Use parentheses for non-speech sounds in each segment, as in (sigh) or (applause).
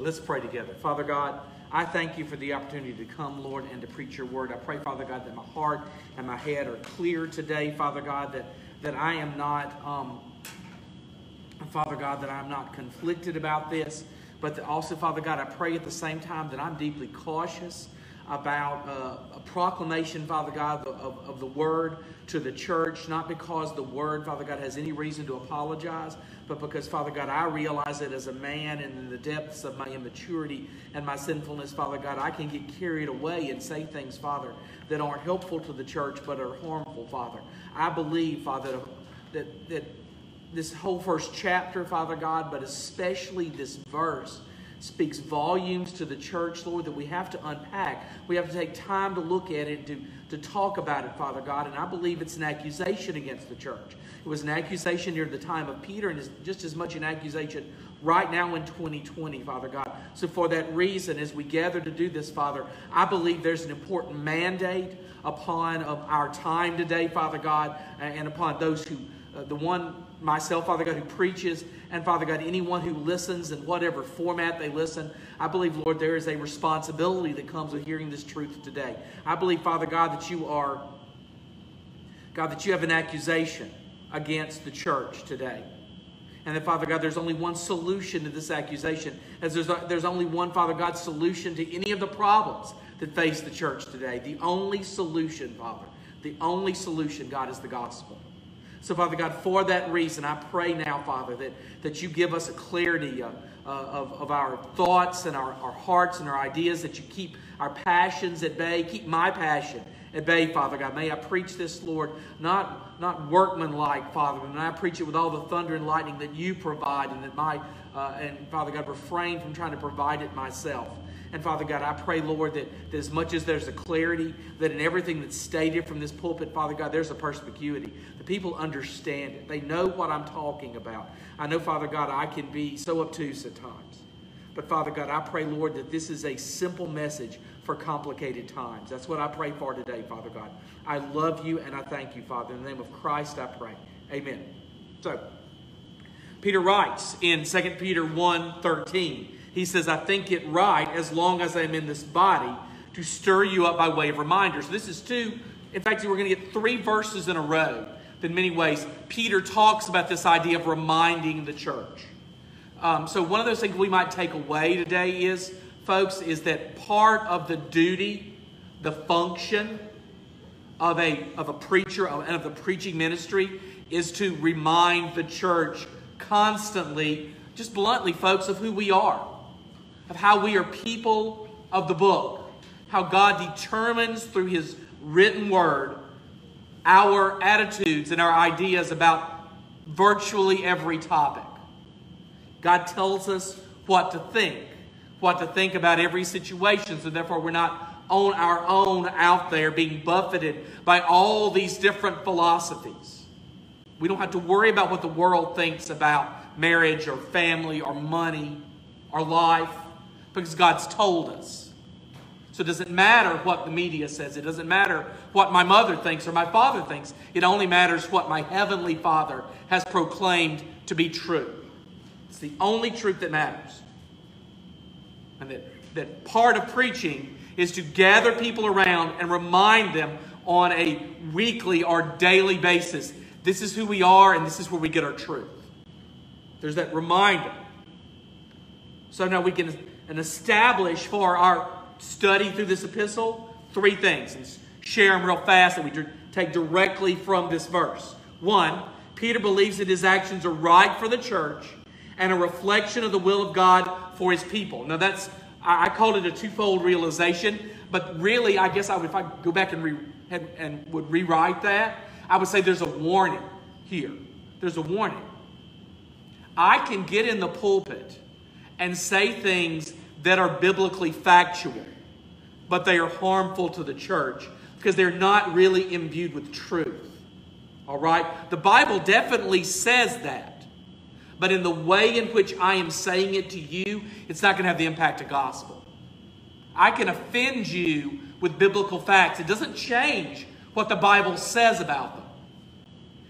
Let's pray together. Father God, I thank you for the opportunity to come, Lord, and to preach your word. I pray, Father God, that my heart and my head are clear today, Father God, that, that I am not, um, Father God, that I'm not conflicted about this, but also, Father God, I pray at the same time that I'm deeply cautious about uh, a proclamation, Father God, of, of the word to the church, not because the word, Father God, has any reason to apologize, but because, Father God, I realize it as a man and in the depths of my immaturity and my sinfulness, Father God, I can get carried away and say things, Father, that aren't helpful to the church but are harmful, Father. I believe, Father, that, that this whole first chapter, Father God, but especially this verse, speaks volumes to the church, Lord, that we have to unpack. We have to take time to look at it, to, to talk about it, Father God. And I believe it's an accusation against the church. It was an accusation near the time of Peter, and it's just as much an accusation right now in 2020, Father God. So, for that reason, as we gather to do this, Father, I believe there's an important mandate upon of our time today, Father God, and upon those who, uh, the one myself, Father God, who preaches, and Father God, anyone who listens in whatever format they listen, I believe, Lord, there is a responsibility that comes with hearing this truth today. I believe, Father God, that you are, God, that you have an accusation against the church today. And that, Father God, there's only one solution to this accusation, as there's, there's only one, Father God, solution to any of the problems that face the church today. The only solution, Father, the only solution, God, is the gospel. So, Father God, for that reason, I pray now, Father, that, that you give us a clarity of, of, of our thoughts and our, our hearts and our ideas, that you keep our passions at bay, keep my passion at bay, Father God. May I preach this, Lord, not, not workmanlike, Father, but may I preach it with all the thunder and lightning that you provide, and that my, uh, and Father God, refrain from trying to provide it myself. And Father God, I pray, Lord, that, that as much as there's a clarity, that in everything that's stated from this pulpit, Father God, there's a perspicuity. The people understand it. They know what I'm talking about. I know, Father God, I can be so obtuse at times. But Father God, I pray, Lord, that this is a simple message for complicated times. That's what I pray for today, Father God. I love you and I thank you, Father. In the name of Christ, I pray. Amen. So, Peter writes in 2 Peter 1 13, he says, I think it right, as long as I'm in this body, to stir you up by way of reminders. This is two, in fact, we're going to get three verses in a row. In many ways, Peter talks about this idea of reminding the church. Um, so, one of those things we might take away today is, folks, is that part of the duty, the function of a, of a preacher and of the preaching ministry is to remind the church constantly, just bluntly, folks, of who we are of how we are people of the book, how God determines through His written word our attitudes and our ideas about virtually every topic. God tells us what to think, what to think about every situation, so therefore we're not on our own out there being buffeted by all these different philosophies. We don't have to worry about what the world thinks about marriage or family or money or life because God's told us. So it doesn't matter what the media says. It doesn't matter what my mother thinks or my father thinks. It only matters what my heavenly Father has proclaimed to be true. It's the only truth that matters. And that, that part of preaching is to gather people around and remind them on a weekly or daily basis this is who we are and this is where we get our truth. There's that reminder. So now we can establish for our study through this epistle three things. And share them real fast that we take directly from this verse. One, Peter believes that his actions are right for the church and a reflection of the will of God for his people. Now that's I called it a twofold realization, but really, I guess I would, if I go back and, re, and, and would rewrite that, I would say there's a warning here. There's a warning. I can get in the pulpit and say things that are biblically factual, but they are harmful to the church because they're not really imbued with truth. All right? The Bible definitely says that. But in the way in which I am saying it to you, it's not going to have the impact of gospel. I can offend you with biblical facts. It doesn't change what the Bible says about them.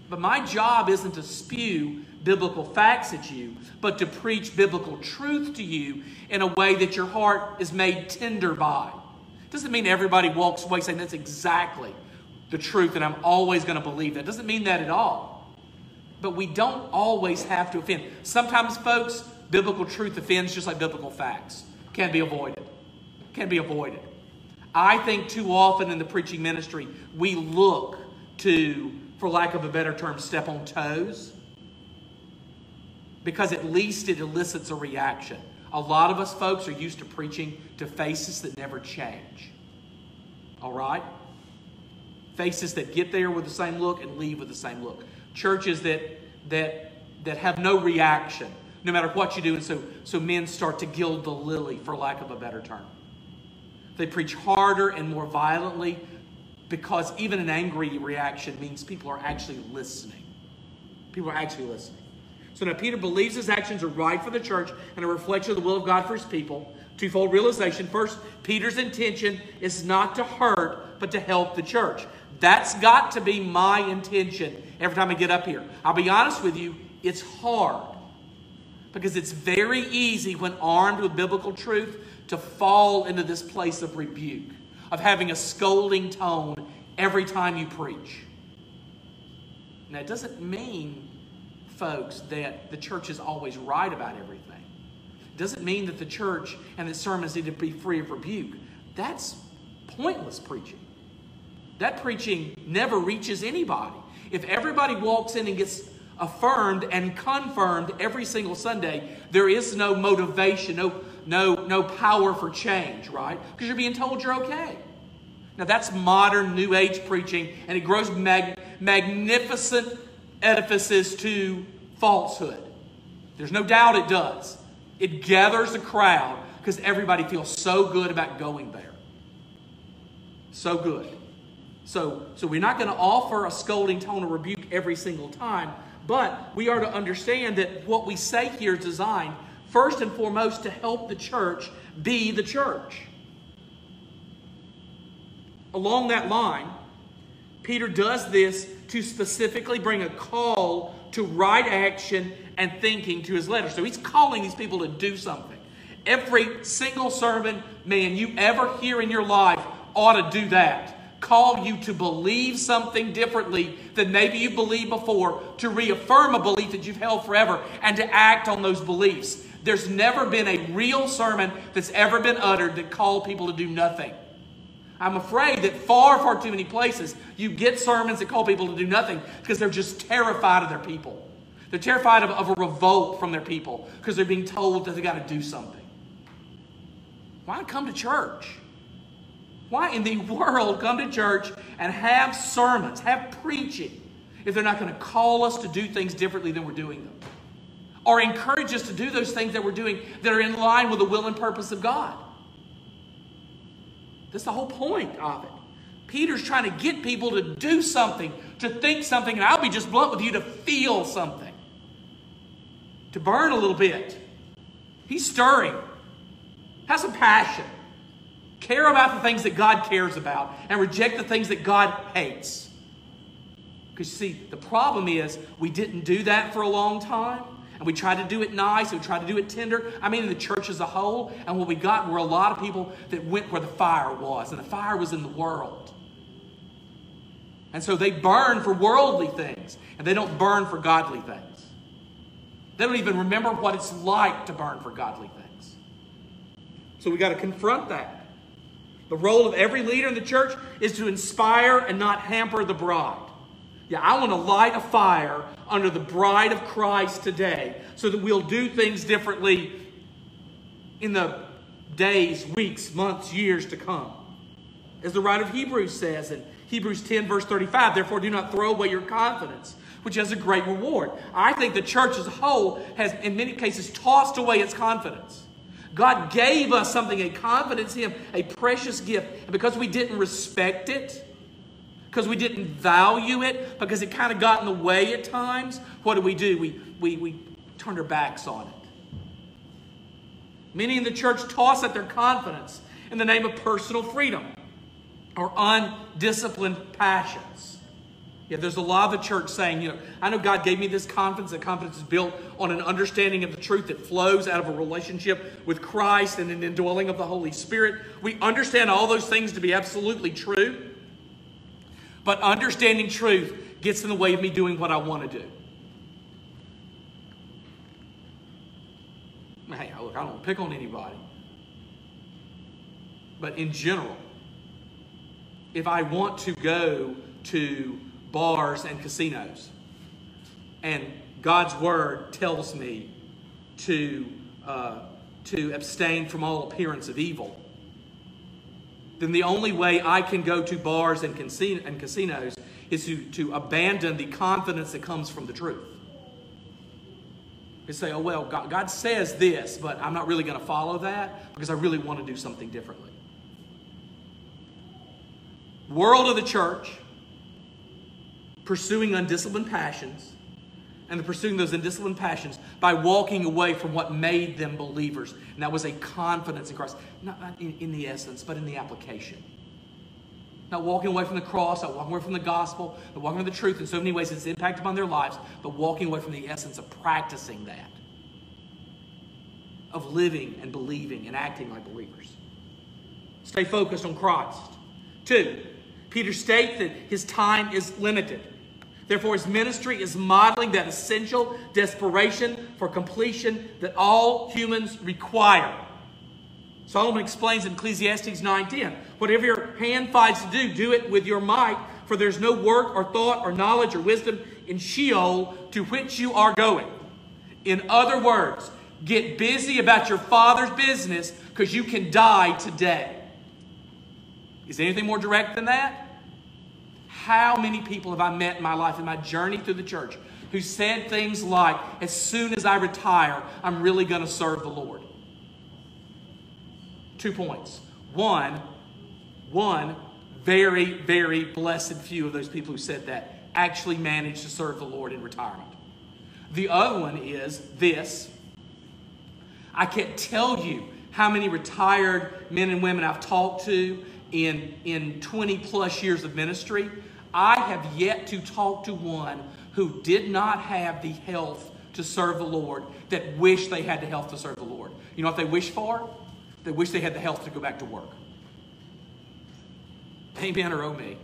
But my job isn't to spew biblical facts at you, but to preach biblical truth to you in a way that your heart is made tender by. Doesn't mean everybody walks away saying that's exactly the truth and I'm always going to believe that. Doesn't mean that at all. But we don't always have to offend. Sometimes, folks, biblical truth offends just like biblical facts. Can be avoided. Can be avoided. I think too often in the preaching ministry, we look to, for lack of a better term, step on toes because at least it elicits a reaction. A lot of us folks are used to preaching to faces that never change. All right? Faces that get there with the same look and leave with the same look. Churches that that that have no reaction, no matter what you do, and so so men start to gild the lily, for lack of a better term. They preach harder and more violently because even an angry reaction means people are actually listening. People are actually listening. So now Peter believes his actions are right for the church and a reflection of the will of God for his people. Twofold realization. First, Peter's intention is not to hurt, but to help the church. That's got to be my intention every time I get up here. I'll be honest with you, it's hard because it's very easy when armed with biblical truth to fall into this place of rebuke, of having a scolding tone every time you preach. Now, it doesn't mean folks that the church is always right about everything. Doesn't mean that the church and its sermons need to be free of rebuke. That's pointless preaching. That preaching never reaches anybody. If everybody walks in and gets affirmed and confirmed every single Sunday, there is no motivation, no, no, no power for change, right? Because you're being told you're okay. Now that's modern New Age preaching, and it grows mag- magnificent edifices to falsehood. There's no doubt it does. It gathers a crowd because everybody feels so good about going there. So good. So, so we're not going to offer a scolding tone of rebuke every single time, but we are to understand that what we say here is designed first and foremost to help the church be the church. Along that line, Peter does this to specifically bring a call to right action and thinking to his letter. So he's calling these people to do something. Every single sermon, man, you ever hear in your life ought to do that. Call you to believe something differently than maybe you believed before, to reaffirm a belief that you've held forever, and to act on those beliefs. There's never been a real sermon that's ever been uttered that called people to do nothing. I'm afraid that far, far too many places you get sermons that call people to do nothing because they're just terrified of their people. They're terrified of, of a revolt from their people because they're being told that they got to do something. Why come to church? Why in the (laughs) world come to church and have sermons, have preaching, if they're not going to call us to do things differently than we're doing them? Or encourage us to do those things that we're doing that are in line with the will and purpose of God? That's the whole point of it. Peter's trying to get people to do something, to think something, and I'll be just blunt with you to feel something, to burn a little bit. He's stirring. Have some passion. Care about the things that God cares about and reject the things that God hates. Because, see, the problem is we didn't do that for a long time and we tried to do it nice, and we tried to do it tender. I mean, the church as a whole. And what we got were a lot of people that went where the fire was, and the fire was in the world. And so they burn for worldly things, and they don't burn for godly things. They don't even remember what it's like to burn for godly things. So we got to confront that. The role of every leader in the church is to inspire and not hamper the bride. Yeah, I want to light a fire under the bride of Christ today so that we'll do things differently in the days, weeks, months, years to come. As the writer of Hebrews says in Hebrews 10, verse 35, therefore do not throw away your confidence, which has a great reward. I think the church as a whole has, in many cases, tossed away its confidence. God gave us something, a confidence in Him, a precious gift. And because we didn't respect it, because we didn't value it, because it kind of got in the way at times, what do we do? We, we, we turned our backs on it. Many in the church toss at their confidence in the name of personal freedom or undisciplined passions. Yeah, there's a lot of the church saying, you know, I know God gave me this confidence. That confidence is built on an understanding of the truth that flows out of a relationship with Christ and an indwelling of the Holy Spirit. We understand all those things to be absolutely true. But understanding truth gets in the way of me doing what I want to do. Hey, look, I don't pick on anybody. But in general, if I want to go to bars and casinos. And God's word tells me to, uh, to abstain from all appearance of evil. Then the only way I can go to bars and, casino- and casinos is to, to abandon the confidence that comes from the truth. You say, oh, well, God, God says this, but I'm not really going to follow that because I really want to do something differently. World of the church pursuing undisciplined passions and the pursuing those indisciplined passions by walking away from what made them believers. And that was a confidence in Christ, not, in, in, the essence, but in the application. Not walking away from the cross, not walking away from the gospel, not walking away from the truth in so many ways it's impacted upon their lives, but walking away from the essence of practicing that, of living and believing and acting like believers. Stay focused on Christ. Two, Peter states that his time is limited. Therefore, his ministry is modeling that essential desperation for completion that all humans require. Solomon explains in Ecclesiastes 9:10, whatever your hand finds to do, do it with your might, for there's no work or thought or knowledge or wisdom in Sheol to which you are going. In other words, get busy about your father's business because you can die today. Is there anything more direct than that? How many people have I met in my life, in my journey through the church, who said things like, as soon as I retire, I'm really going to serve the Lord? Two points. One, one, very, very blessed few of those people who said that actually managed to serve the Lord in retirement. The other one is this. I can't tell you how many retired men and women I've talked to in, in 20 plus years of ministry, I have yet to talk to one who did not have the health to serve the Lord that wished they had the health to serve the Lord. You know what they wish for? They wish they had the health to go back to work. Amen or oh me.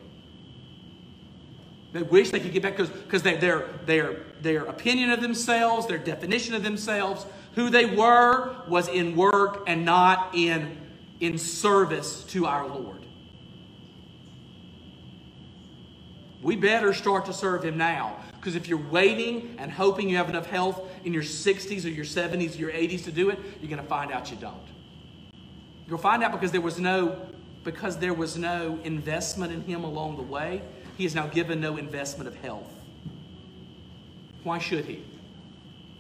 They wish they could get back because they, their, their, their opinion of themselves, their definition of themselves, who they were was in work and not in, in service to our Lord. We better start to serve Him now. Because if you're waiting and hoping you have enough health in your 60s or your 70s or your 80s to do it, you're going to find out you don't. You'll find out because there was no because there was no investment in him along the way. He has now given no investment of health. Why should he?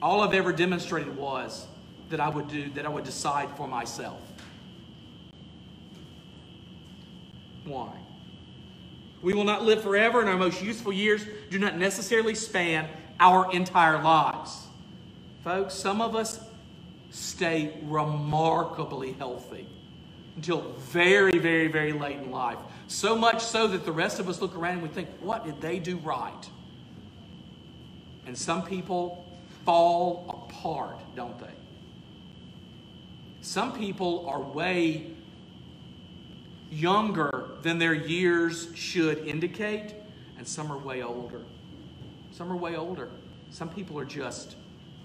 All I've ever demonstrated was that I would do that I would decide for myself. Why? We will not live forever, and our most useful years do not necessarily span our entire lives. Folks, some of us stay remarkably healthy until very, very, very late in life. So much so that the rest of us look around and we think, what did they do right? And some people fall apart, don't they? Some people are way younger than their years should indicate, and some are way older. Some are way older. Some people are just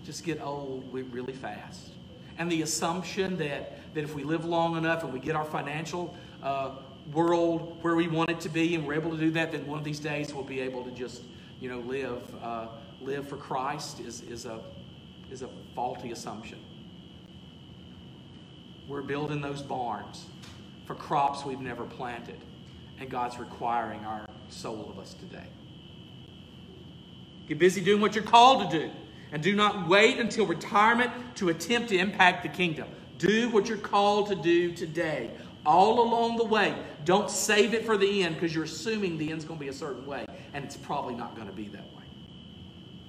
just get old really fast. And the assumption that, that if we live long enough and we get our financial uh, world where we want it to be and we're able to do that, then one of these days we'll be able to just, you know, live, uh, live for Christ is, is, a, is a faulty assumption. We're building those barns for crops we've never planted. And God's requiring our soul of us today. Get busy doing what you're called to do. And do not wait until retirement to attempt to impact the kingdom. Do what you're called to do today. All along the way. Don't save it for the end because you're assuming the end's going to be a certain way. And it's probably not going to be that way.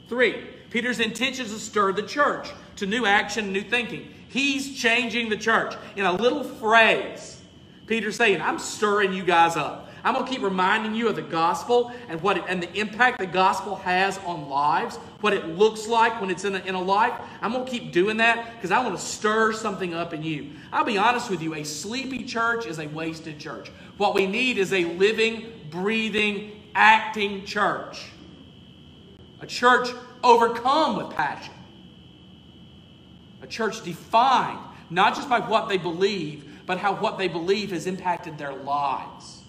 Three, Peter's intention is to stir the church to new action, new thinking. He's changing the church. In a little phrase, Peter's saying, I'm stirring you guys up. I'm going to keep reminding you of the gospel and what it, and the impact the gospel has on lives, what it looks like when it's in a, in a life. I'm going to keep doing that because I want to stir something up in you. I'll be honest with you, a sleepy church is a wasted church. What we need is a living, breathing, acting church. A church overcome with passion. A church defined not just by what they believe, but how what they believe has impacted their lives.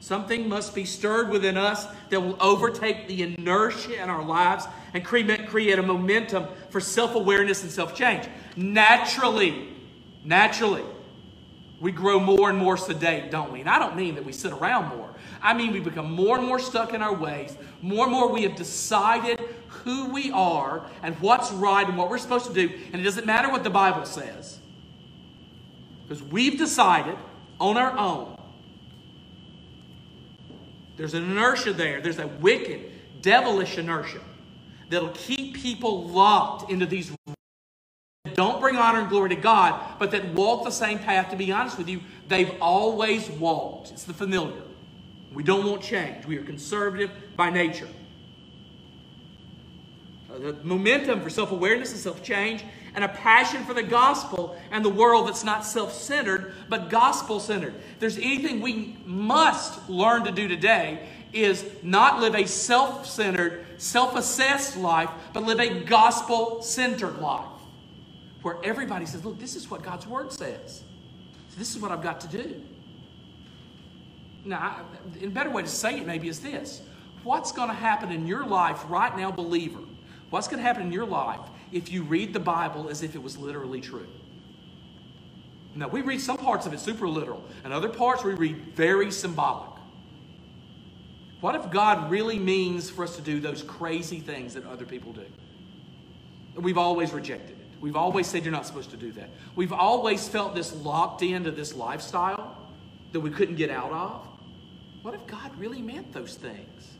Something must be stirred within us that will overtake the inertia in our lives and create a momentum for self awareness and self change. Naturally, naturally, we grow more and more sedate, don't we? And I don't mean that we sit around more. I mean we become more and more stuck in our ways. More and more we have decided who we are and what's right and what we're supposed to do. And it doesn't matter what the Bible says. Because we've decided on our own. There's an inertia there. There's a wicked, devilish inertia that'll keep people locked into these don't bring honor and glory to God, but that walk the same path, to be honest with you, they've always walked. It's the familiar. We don't want change. We are conservative by nature. Uh, the momentum for self awareness and self change, and a passion for the gospel and the world that's not self centered, but gospel centered. If there's anything we must learn to do today, is not live a self centered, self assessed life, but live a gospel centered life. Where everybody says, Look, this is what God's word says. This is what I've got to do. Now, a better way to say it maybe is this What's going to happen in your life right now, believer? What's going to happen in your life if you read the Bible as if it was literally true? Now, we read some parts of it super literal, and other parts we read very symbolic. What if God really means for us to do those crazy things that other people do? We've always rejected it. We've always said you're not supposed to do that. We've always felt this locked into this lifestyle that we couldn't get out of. What if God really meant those things?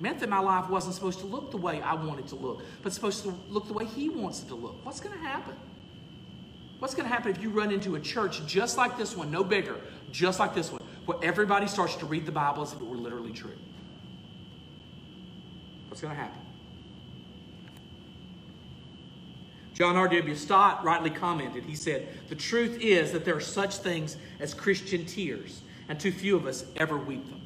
Meant that my life wasn't supposed to look the way I wanted to look, but supposed to look the way He wants it to look. What's going to happen? What's going to happen if you run into a church just like this one, no bigger, just like this one, where everybody starts to read the Bible as if it were literally true? What's going to happen? John R.W. Stott rightly commented. He said, The truth is that there are such things as Christian tears, and too few of us ever weep them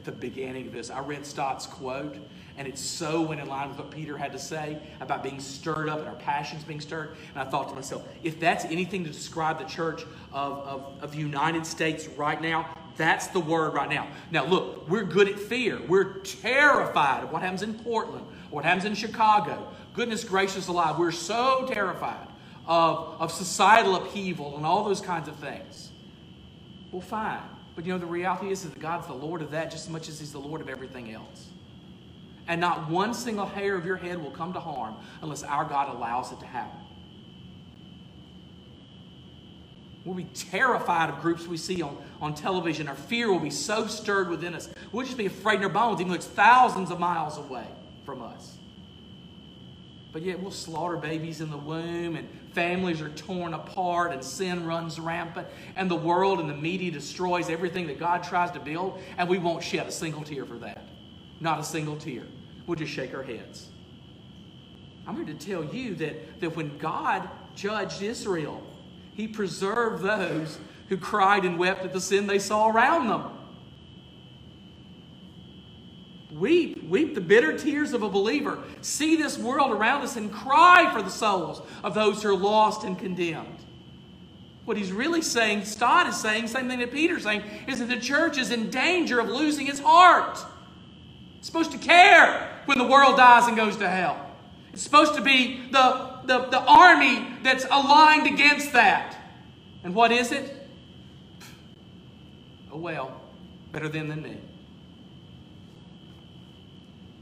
at the beginning of this. I read Stott's quote, and it so went in line with what Peter had to say about being stirred up and our passions being stirred. And I thought to myself, if that's anything to describe the church of, of, of the United States right now, that's the word right now. Now, look, we're good at fear. We're terrified of what happens in Portland what happens in Chicago. Goodness gracious alive, we're so terrified of, of societal upheaval and all those kinds of things. Well, fine. But you know, the reality is that God's the Lord of that just as much as He's the Lord of everything else. And not one single hair of your head will come to harm unless our God allows it to happen. We'll be terrified of groups we see on, on television. Our fear will be so stirred within us. We'll just be afraid in our bones, even though it's thousands of miles away from us. But yet we'll slaughter babies in the womb, and families are torn apart, and sin runs rampant, and the world and the media destroys everything that God tries to build, and we won't shed a single tear for that. Not a single tear. We'll just shake our heads. I'm here to tell you that, that when God judged Israel, He preserved those who cried and wept at the sin they saw around them. Weep, weep the bitter tears of a believer. See this world around us and cry for the souls of those who are lost and condemned. What he's really saying, Stott is saying, same thing that Peter's saying, is that the church is in danger of losing its heart. It's supposed to care when the world dies and goes to hell. It's supposed to be the, the, the army that's aligned against that. And what is it? Oh well, better them than me.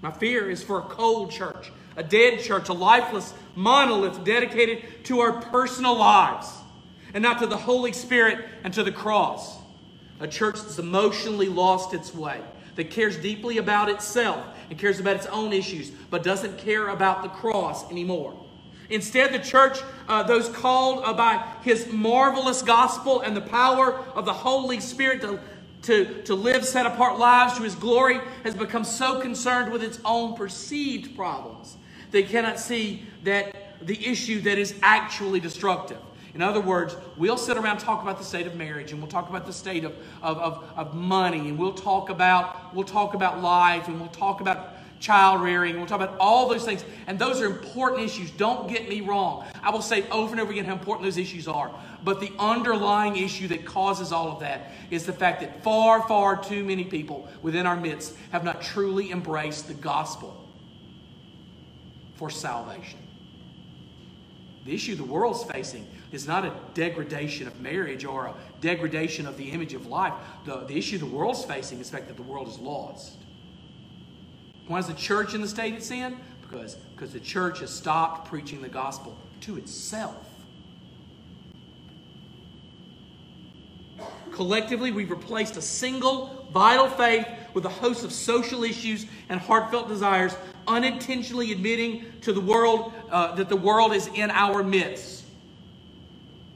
My fear is for a cold church, a dead church, a lifeless monolith dedicated to our personal lives and not to the Holy Spirit and to the cross. A church that's emotionally lost its way, that cares deeply about itself and cares about its own issues, but doesn't care about the cross anymore. Instead, the church, uh, those called uh, by his marvelous gospel and the power of the Holy Spirit to, to, to live set apart lives to his glory, has become so concerned with its own perceived problems they cannot see that the issue that is actually destructive. In other words, we'll sit around talk about the state of marriage and we'll talk about the state of, of, of, of money and we'll talk about we'll talk about life and we'll talk about child rearing. We'll talk about all those things. And those are important issues. Don't get me wrong. I will say over and over again how important those issues are. But the underlying issue that causes all of that is the fact that far, far too many people within our midst have not truly embraced the gospel for salvation. The issue the world's facing is not a degradation of marriage or a degradation of the image of life. The, the issue the world's facing is the fact that the world is lost. Why is the church in the state it's in? Because, because the church has stopped preaching the gospel to itself. Collectively, we've replaced a single vital faith with a host of social issues and heartfelt desires, unintentionally admitting to the world uh, that the world is in our midst.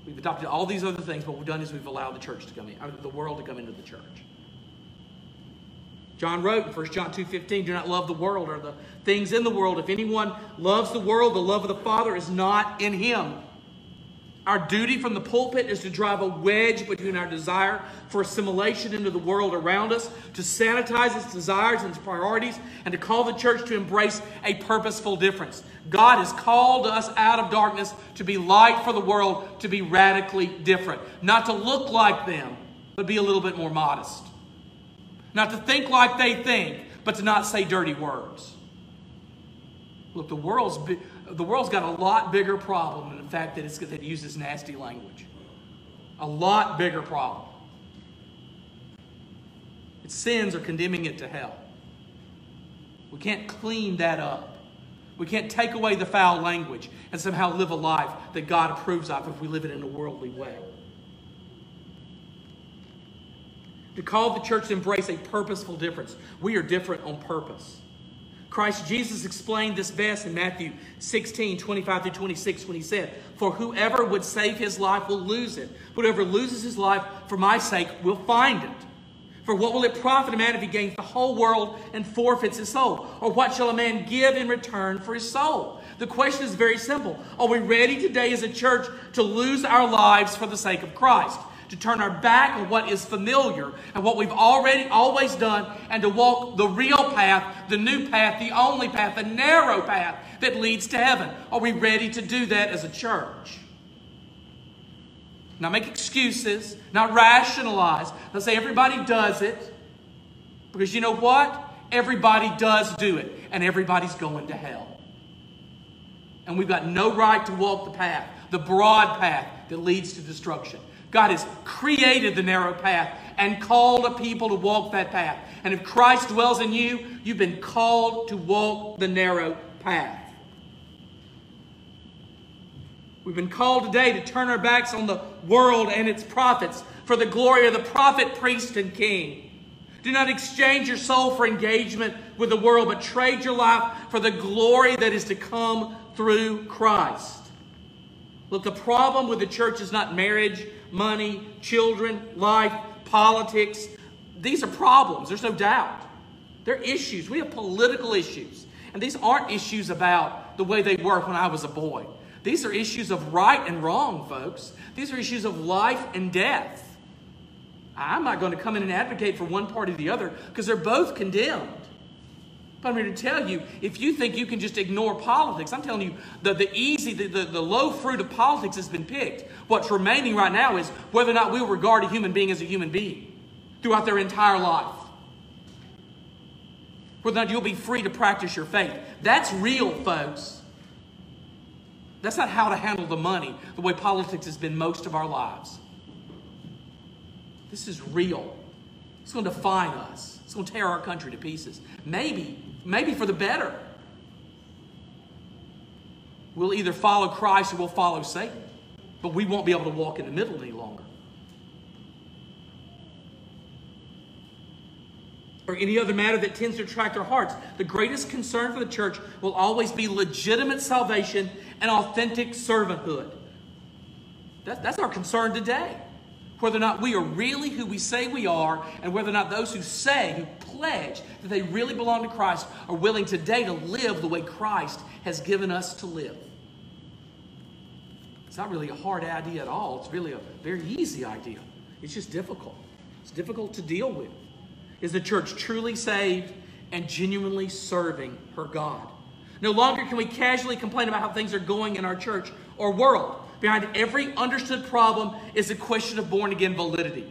We've adopted all these other things, but what we've done is we've allowed the church to come in, the world to come into the church. John wrote in 1 John 2.15, Do not love the world or the things in the world. If anyone loves the world, the love of the Father is not in him. Our duty from the pulpit is to drive a wedge between our desire for assimilation into the world around us, to sanitize its desires and its priorities, and to call the church to embrace a purposeful difference. God has called us out of darkness to be light for the world, to be radically different. Not to look like them, but be a little bit more modest. Not to think like they think, but to not say dirty words. Look, the world's the world's got a lot bigger problem than the fact that, it's, that it uses nasty language. A lot bigger problem. Its sins are condemning it to hell. We can't clean that up. We can't take away the foul language and somehow live a life that God approves of if we live it in a worldly way. To call the church to embrace a purposeful difference. We are different on purpose. Christ Jesus explained this best in Matthew 16, 25 through 26 when he said, For whoever would save his life will lose it. But whoever loses his life for my sake will find it. For what will it profit a man if he gains the whole world and forfeits his soul? Or what shall a man give in return for his soul? The question is very simple. Are we ready today as a church to lose our lives for the sake of Christ? To turn our back on what is familiar and what we've already always done and to walk the real path, the new path, the only path, the narrow path that leads to heaven. Are we ready to do that as a church? Not make excuses, not rationalize, not say everybody does it. Because you know what? Everybody does do it, and everybody's going to hell. And we've got no right to walk the path, the broad path that leads to destruction. God has created the narrow path and called a people to walk that path. And if Christ dwells in you, you've been called to walk the narrow path. We've been called today to turn our backs on the world and its profits for the glory of the prophet, priest, and king. Do not exchange your soul for engagement with the world, but trade your life for the glory that is to come through Christ. Look, the problem with the church is not marriage money, children, life, politics. These are problems, there's no doubt. They're issues. We have political issues. And these aren't issues about the way they were when I was a boy. These are issues of right and wrong, folks. These are issues of life and death. I'm not going to come in and advocate for one party or the other because they're both condemned. But I'm here to tell you, if you think you can just ignore politics, I'm telling you, the, the easy, the, the, the low fruit of politics has been picked. What's remaining right now is whether or not we'll regard a human being as a human being throughout their entire life. Whether or not you'll be free to practice your faith. That's real, folks. That's not how to handle the money the way politics has been most of our lives. This is real. It's going to define us. It's going to tear our country to pieces. Maybe maybe for the better. We'll either follow Christ or we'll follow Satan, but we won't be able to walk in the middle any longer. or any other matter that tends to attract our hearts. The greatest concern for the church will always be legitimate salvation and authentic servanthood. That, that's our concern today. Whether or not we are really who we say we are, and whether or not those who say, who pledge that they really belong to Christ, are willing today to live the way Christ has given us to live. It's not really a hard idea at all. It's really a very easy idea. It's just difficult. It's difficult to deal with. Is the church truly saved and genuinely serving her God? No longer can we casually complain about how things are going in our church or world. Behind every understood problem is a question of born again validity.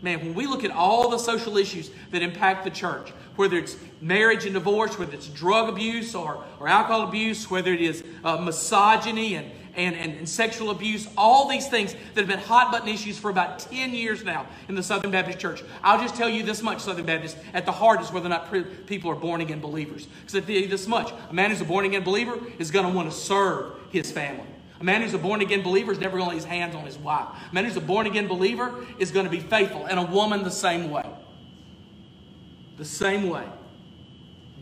Man, when we look at all the social issues that impact the church, whether it's marriage and divorce, whether it's drug abuse or, or alcohol abuse, whether it is uh, misogyny and, and, and, and, sexual abuse, all these things that have been hot button issues for about 10 years now in the Southern Baptist Church. I'll just tell you this much, Southern Baptist, at the heart is whether or not people are born again believers. Because I tell you this much, a man who's a born again believer is going to want to serve his family. A man who's a born again believer is never going to lay his hands on his wife. A man who's a born again believer is going to be faithful, and a woman the same way. The same way.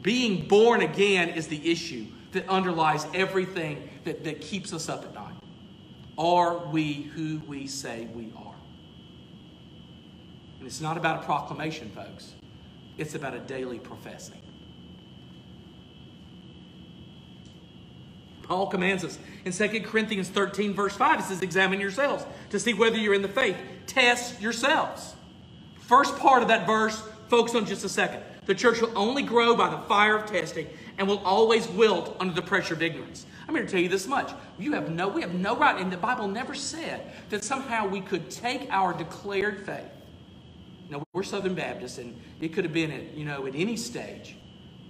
Being born again is the issue that underlies everything that, that keeps us up at night. Are we who we say we are? And it's not about a proclamation, folks, it's about a daily professing. Paul commands us in 2 Corinthians 13, verse 5. It says, Examine yourselves to see whether you're in the faith. Test yourselves. First part of that verse, focus on just a second. The church will only grow by the fire of testing and will always wilt under the pressure of ignorance. I'm here to tell you this much. You have no, we have no right, and the Bible never said that somehow we could take our declared faith. Now, we're Southern Baptists, and it could have been at, you know, at any stage.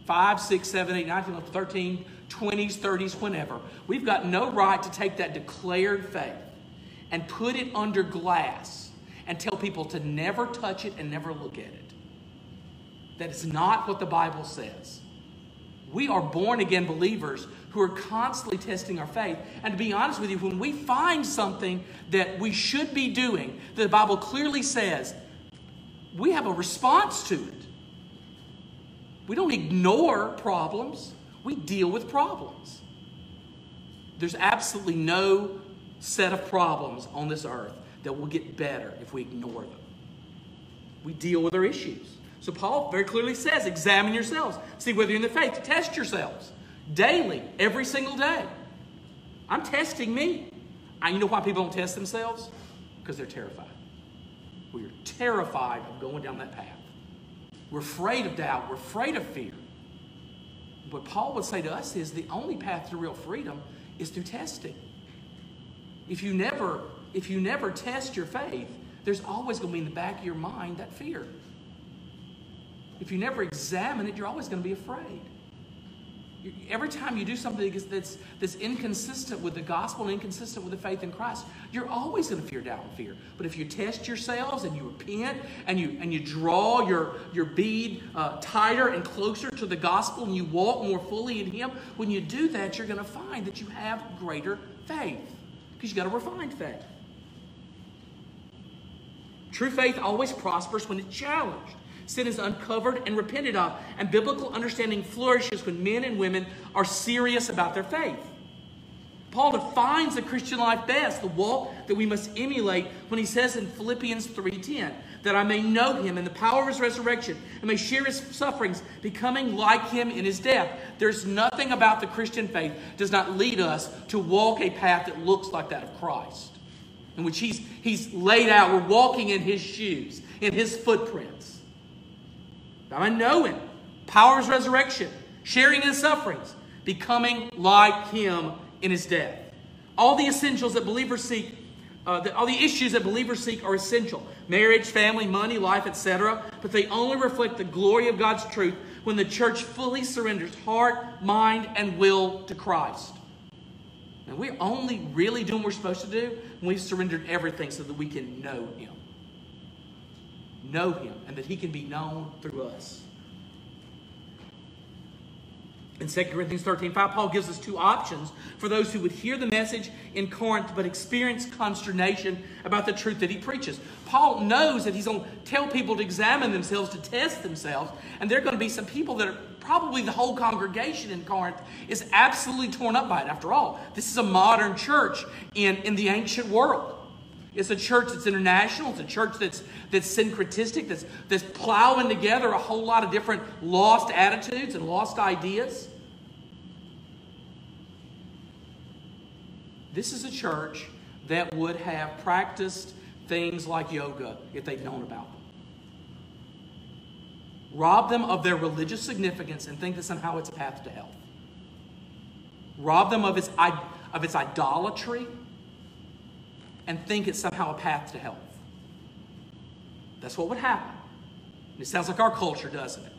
5, 6, 7, 8, 9, 10, 13, 20s, 30s, whenever. We've got no right to take that declared faith and put it under glass and tell people to never touch it and never look at it. That is not what the Bible says. We are born again believers who are constantly testing our faith. And to be honest with you, when we find something that we should be doing, that the Bible clearly says, we have a response to it. We don't ignore problems, we deal with problems. There's absolutely no set of problems on this earth that will get better if we ignore them. We deal with our issues. So Paul very clearly says, examine yourselves. See whether you're in the faith. Test yourselves daily, every single day. I'm testing me. And you know why people don't test themselves? Because they're terrified. We're terrified of going down that path. We're afraid of doubt. We're afraid of fear. What Paul would say to us is the only path to real freedom is through testing. If you never, if you never test your faith, there's always going to be in the back of your mind that fear. If you never examine it, you're always going to be afraid. Every time you do something that's, that's inconsistent with the gospel and inconsistent with the faith in Christ, you're always going to fear, doubt, and fear. But if you test yourselves and you repent and you, and you draw your, your bead uh, tighter and closer to the gospel and you walk more fully in Him, when you do that, you're going to find that you have greater faith because you've got a refined faith. True faith always prospers when it's challenged. Sin is uncovered and repented of, and biblical understanding flourishes when men and women are serious about their faith. Paul defines the Christian life best, the walk that we must emulate when he says in Philippians 3:10, that I may know him in the power of his resurrection and may share his sufferings, becoming like him in his death. There's nothing about the Christian faith does not lead us to walk a path that looks like that of Christ, in which he's, he's laid out. We're walking in his shoes, in his footprints. I know him. Power of resurrection. Sharing his sufferings. Becoming like him in his death. All the essentials that believers seek, uh, the, all the issues that believers seek are essential. Marriage, family, money, life, etc. But they only reflect the glory of God's truth when the church fully surrenders heart, mind, and will to Christ. And we're only really doing what we're supposed to do when we've surrendered everything so that we can know him know him and that he can be known through us. In 2 Corinthians 13 5, Paul gives us two options for those who would hear the message in Corinth but experience consternation about the truth that he preaches. Paul knows that he's going to tell people to examine themselves, to test themselves, and there are going to be some people that are probably the whole congregation in Corinth is absolutely torn up by it. After all, this is a modern church in, in the ancient world. It's a church that's international. It's a church that's, that's syncretistic, that's, that's plowing together a whole lot of different lost attitudes and lost ideas. This is a church that would have practiced things like yoga if they'd known about them. Rob them of their religious significance and think that somehow it's a path to health. Rob them of its, of its idolatry and think it's somehow a path to health. That's what would happen. It sounds like our culture, doesn't it?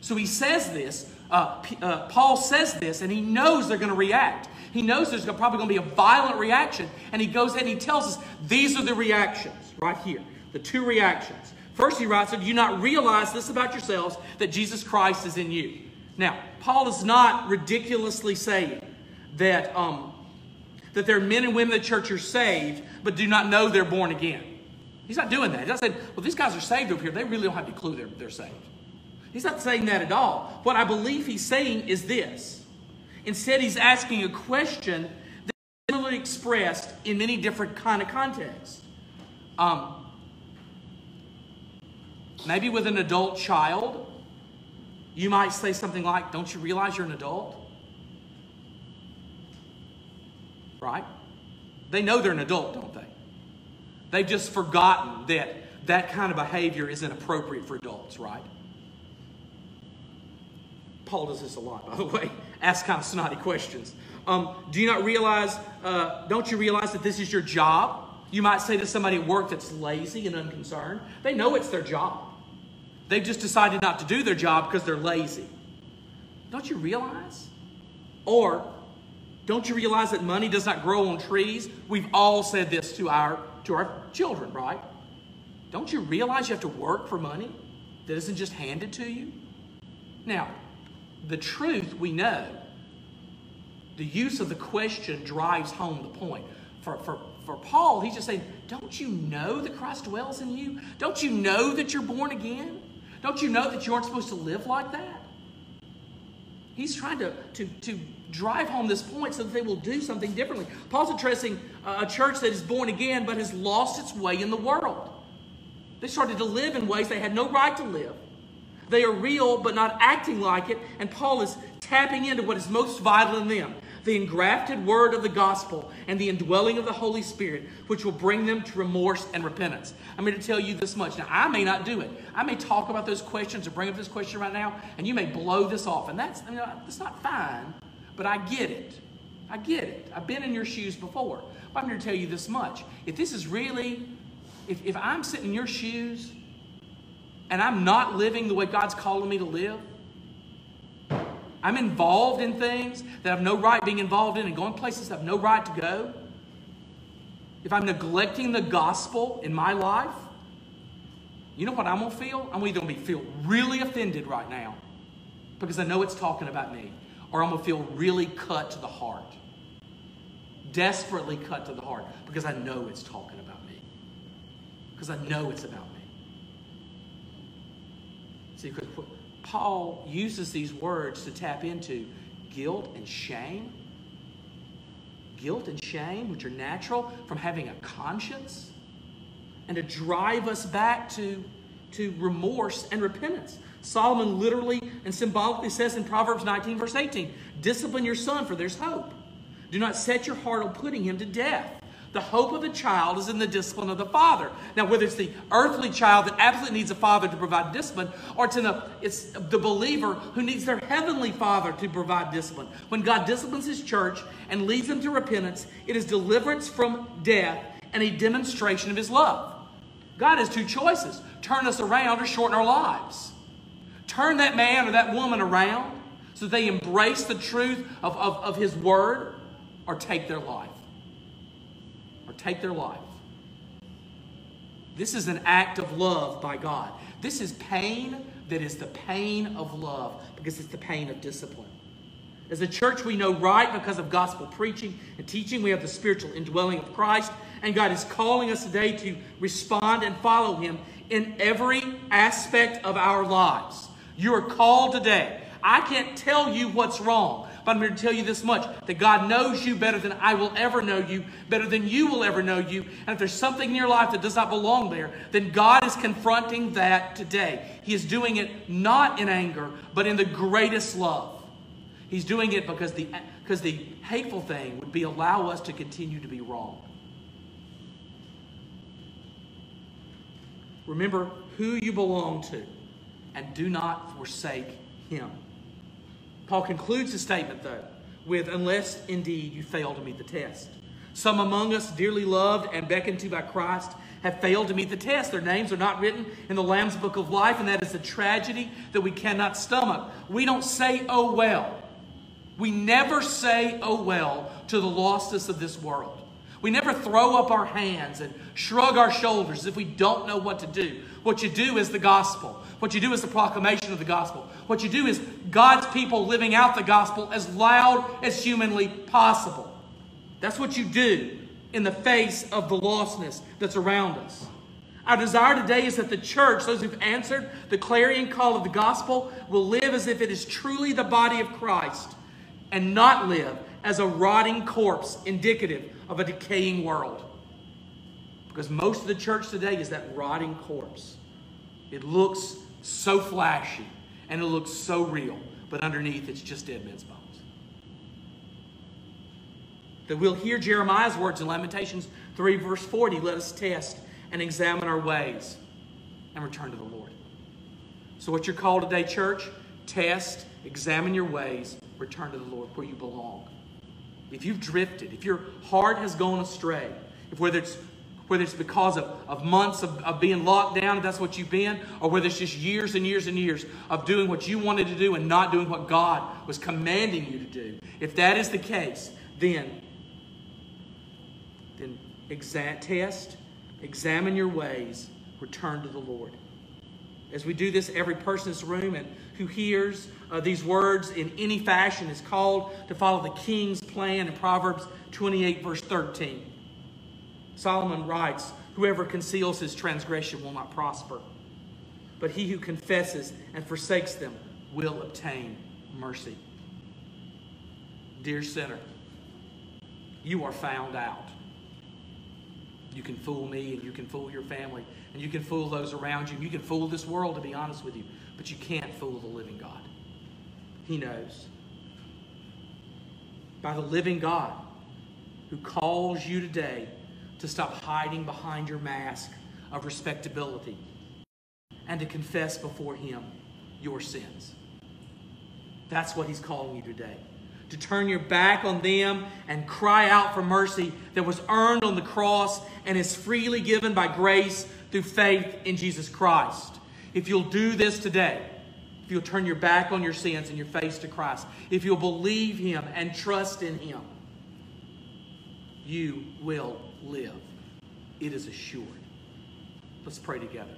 So he says this, uh, uh, Paul says this, and he knows they're going to react. He knows there's probably going to be a violent reaction, and he goes ahead and he tells us these are the reactions right here. The two reactions. First, he writes, Do you not realize this about yourselves, that Jesus Christ is in you? Now, Paul is not ridiculously saying that, um, that there are men and women in the church are saved, but do not know they're born again. He's not doing that. He's not saying, well, these guys are saved over here. They really don't have any clue they're, they're saved. He's not saying that at all. What I believe he's saying is this. Instead, he's asking a question that's similarly expressed in many different kind of contexts. Um, maybe with an adult child, you might say something like, Don't you realize you're an adult? Right? They know they're an adult, don't they? They've just forgotten that that kind of behavior isn't appropriate for adults, right? Paul does this a lot, by the (laughs) way. Ask kind of snotty questions. Um, do you not realize, uh, don't you realize that this is your job? You might say to somebody at work that's lazy and unconcerned, they know it's their job. They've just decided not to do their job because they're lazy. Don't you realize? Or don't you realize that money does not grow on trees? We've all said this to our to our children, right? Don't you realize you have to work for money that isn't just handed to you? Now, the truth we know. The use of the question drives home the point. For, for, for Paul, he's just saying, Don't you know that Christ dwells in you? Don't you know that you're born again? Don't you know that you aren't supposed to live like that? He's trying to, to, to drive home this point so that they will do something differently. Paul's addressing a church that is born again but has lost its way in the world. They started to live in ways they had no right to live. They are real but not acting like it, and Paul is tapping into what is most vital in them the engrafted word of the gospel and the indwelling of the Holy Spirit, which will bring them to remorse and repentance. I'm going to tell you this much. Now, I may not do it. I may talk about those questions or bring up this question right now, and you may blow this off. And that's, I mean, that's not fine, but I get it. I get it. I've been in your shoes before. But I'm going to tell you this much. If this is really, if, if I'm sitting in your shoes and I'm not living the way God's calling me to live, I'm involved in things that I have no right being involved in and going places I have no right to go. If I'm neglecting the gospel in my life, you know what I'm going to feel? I'm either going to feel really offended right now because I know it's talking about me, or I'm going to feel really cut to the heart. Desperately cut to the heart because I know it's talking about me. Because I know it's about me. See, Paul uses these words to tap into guilt and shame. Guilt and shame, which are natural from having a conscience, and to drive us back to, to remorse and repentance. Solomon literally and symbolically says in Proverbs 19, verse 18, Discipline your son, for there's hope. Do not set your heart on putting him to death. The hope of the child is in the discipline of the father. Now, whether it's the earthly child that absolutely needs a father to provide discipline, or it's, the, it's the believer who needs their heavenly father to provide discipline. When God disciplines his church and leads them to repentance, it is deliverance from death and a demonstration of his love. God has two choices turn us around or shorten our lives. Turn that man or that woman around so they embrace the truth of, of, of his word or take their life take their life. This is an act of love by God. This is pain that is the pain of love because it's the pain of discipline. As a church, we know right because of gospel preaching and teaching. We have the spiritual indwelling of Christ. And God is calling us today to respond and follow Him in every aspect of our lives. You are called today. I can't tell you what's wrong, but I'm here to tell you this much that God knows you better than I will ever know you, better than you will ever know you. And if there's something in your life that does not belong there, then God is confronting that today. He is doing it not in anger, but in the greatest love. He's doing it because the, because the hateful thing would be allow us to continue to be wrong. Remember who you belong to and do not forsake him. Paul concludes his statement, though, with unless indeed you fail to meet the test. Some among us, dearly loved and beckoned to by Christ, have failed to meet the test. Their names are not written in the Lamb's Book of Life, and that is a tragedy that we cannot stomach. We don't say, oh well. We never say, oh well, to the lostness of this world. We never throw up our hands and shrug our shoulders as if we don't know what to do. What you do is the gospel. What you do is the proclamation of the gospel. What you do is God's people living out the gospel as loud as humanly possible. That's what you do in the face of the lostness that's around us. Our desire today is that the church, those who've answered the clarion call of the gospel, will live as if it is truly the body of Christ and not live as a rotting corpse indicative of a decaying world. Because most of the church today is that rotting corpse. It looks so flashy and it looks so real, but underneath it's just dead men's bones. That we'll hear Jeremiah's words in Lamentations 3, verse 40 let us test and examine our ways and return to the Lord. So, what you're called today, church, test, examine your ways, return to the Lord where you belong. If you've drifted, if your heart has gone astray, if whether it's whether it's because of, of months of, of being locked down, if that's what you've been, or whether it's just years and years and years of doing what you wanted to do and not doing what God was commanding you to do. If that is the case, then, then exa- test, examine your ways, return to the Lord. As we do this, every person in this room and who hears uh, these words in any fashion is called to follow the king's plan in Proverbs 28, verse 13. Solomon writes, Whoever conceals his transgression will not prosper, but he who confesses and forsakes them will obtain mercy. Dear sinner, you are found out. You can fool me and you can fool your family and you can fool those around you. and You can fool this world, to be honest with you, but you can't fool the living God. He knows. By the living God who calls you today to stop hiding behind your mask of respectability and to confess before Him your sins. That's what He's calling you today. To turn your back on them and cry out for mercy that was earned on the cross and is freely given by grace through faith in Jesus Christ. If you'll do this today, if you'll turn your back on your sins and your face to Christ, if you'll believe Him and trust in Him, you will live. It is assured. Let's pray together.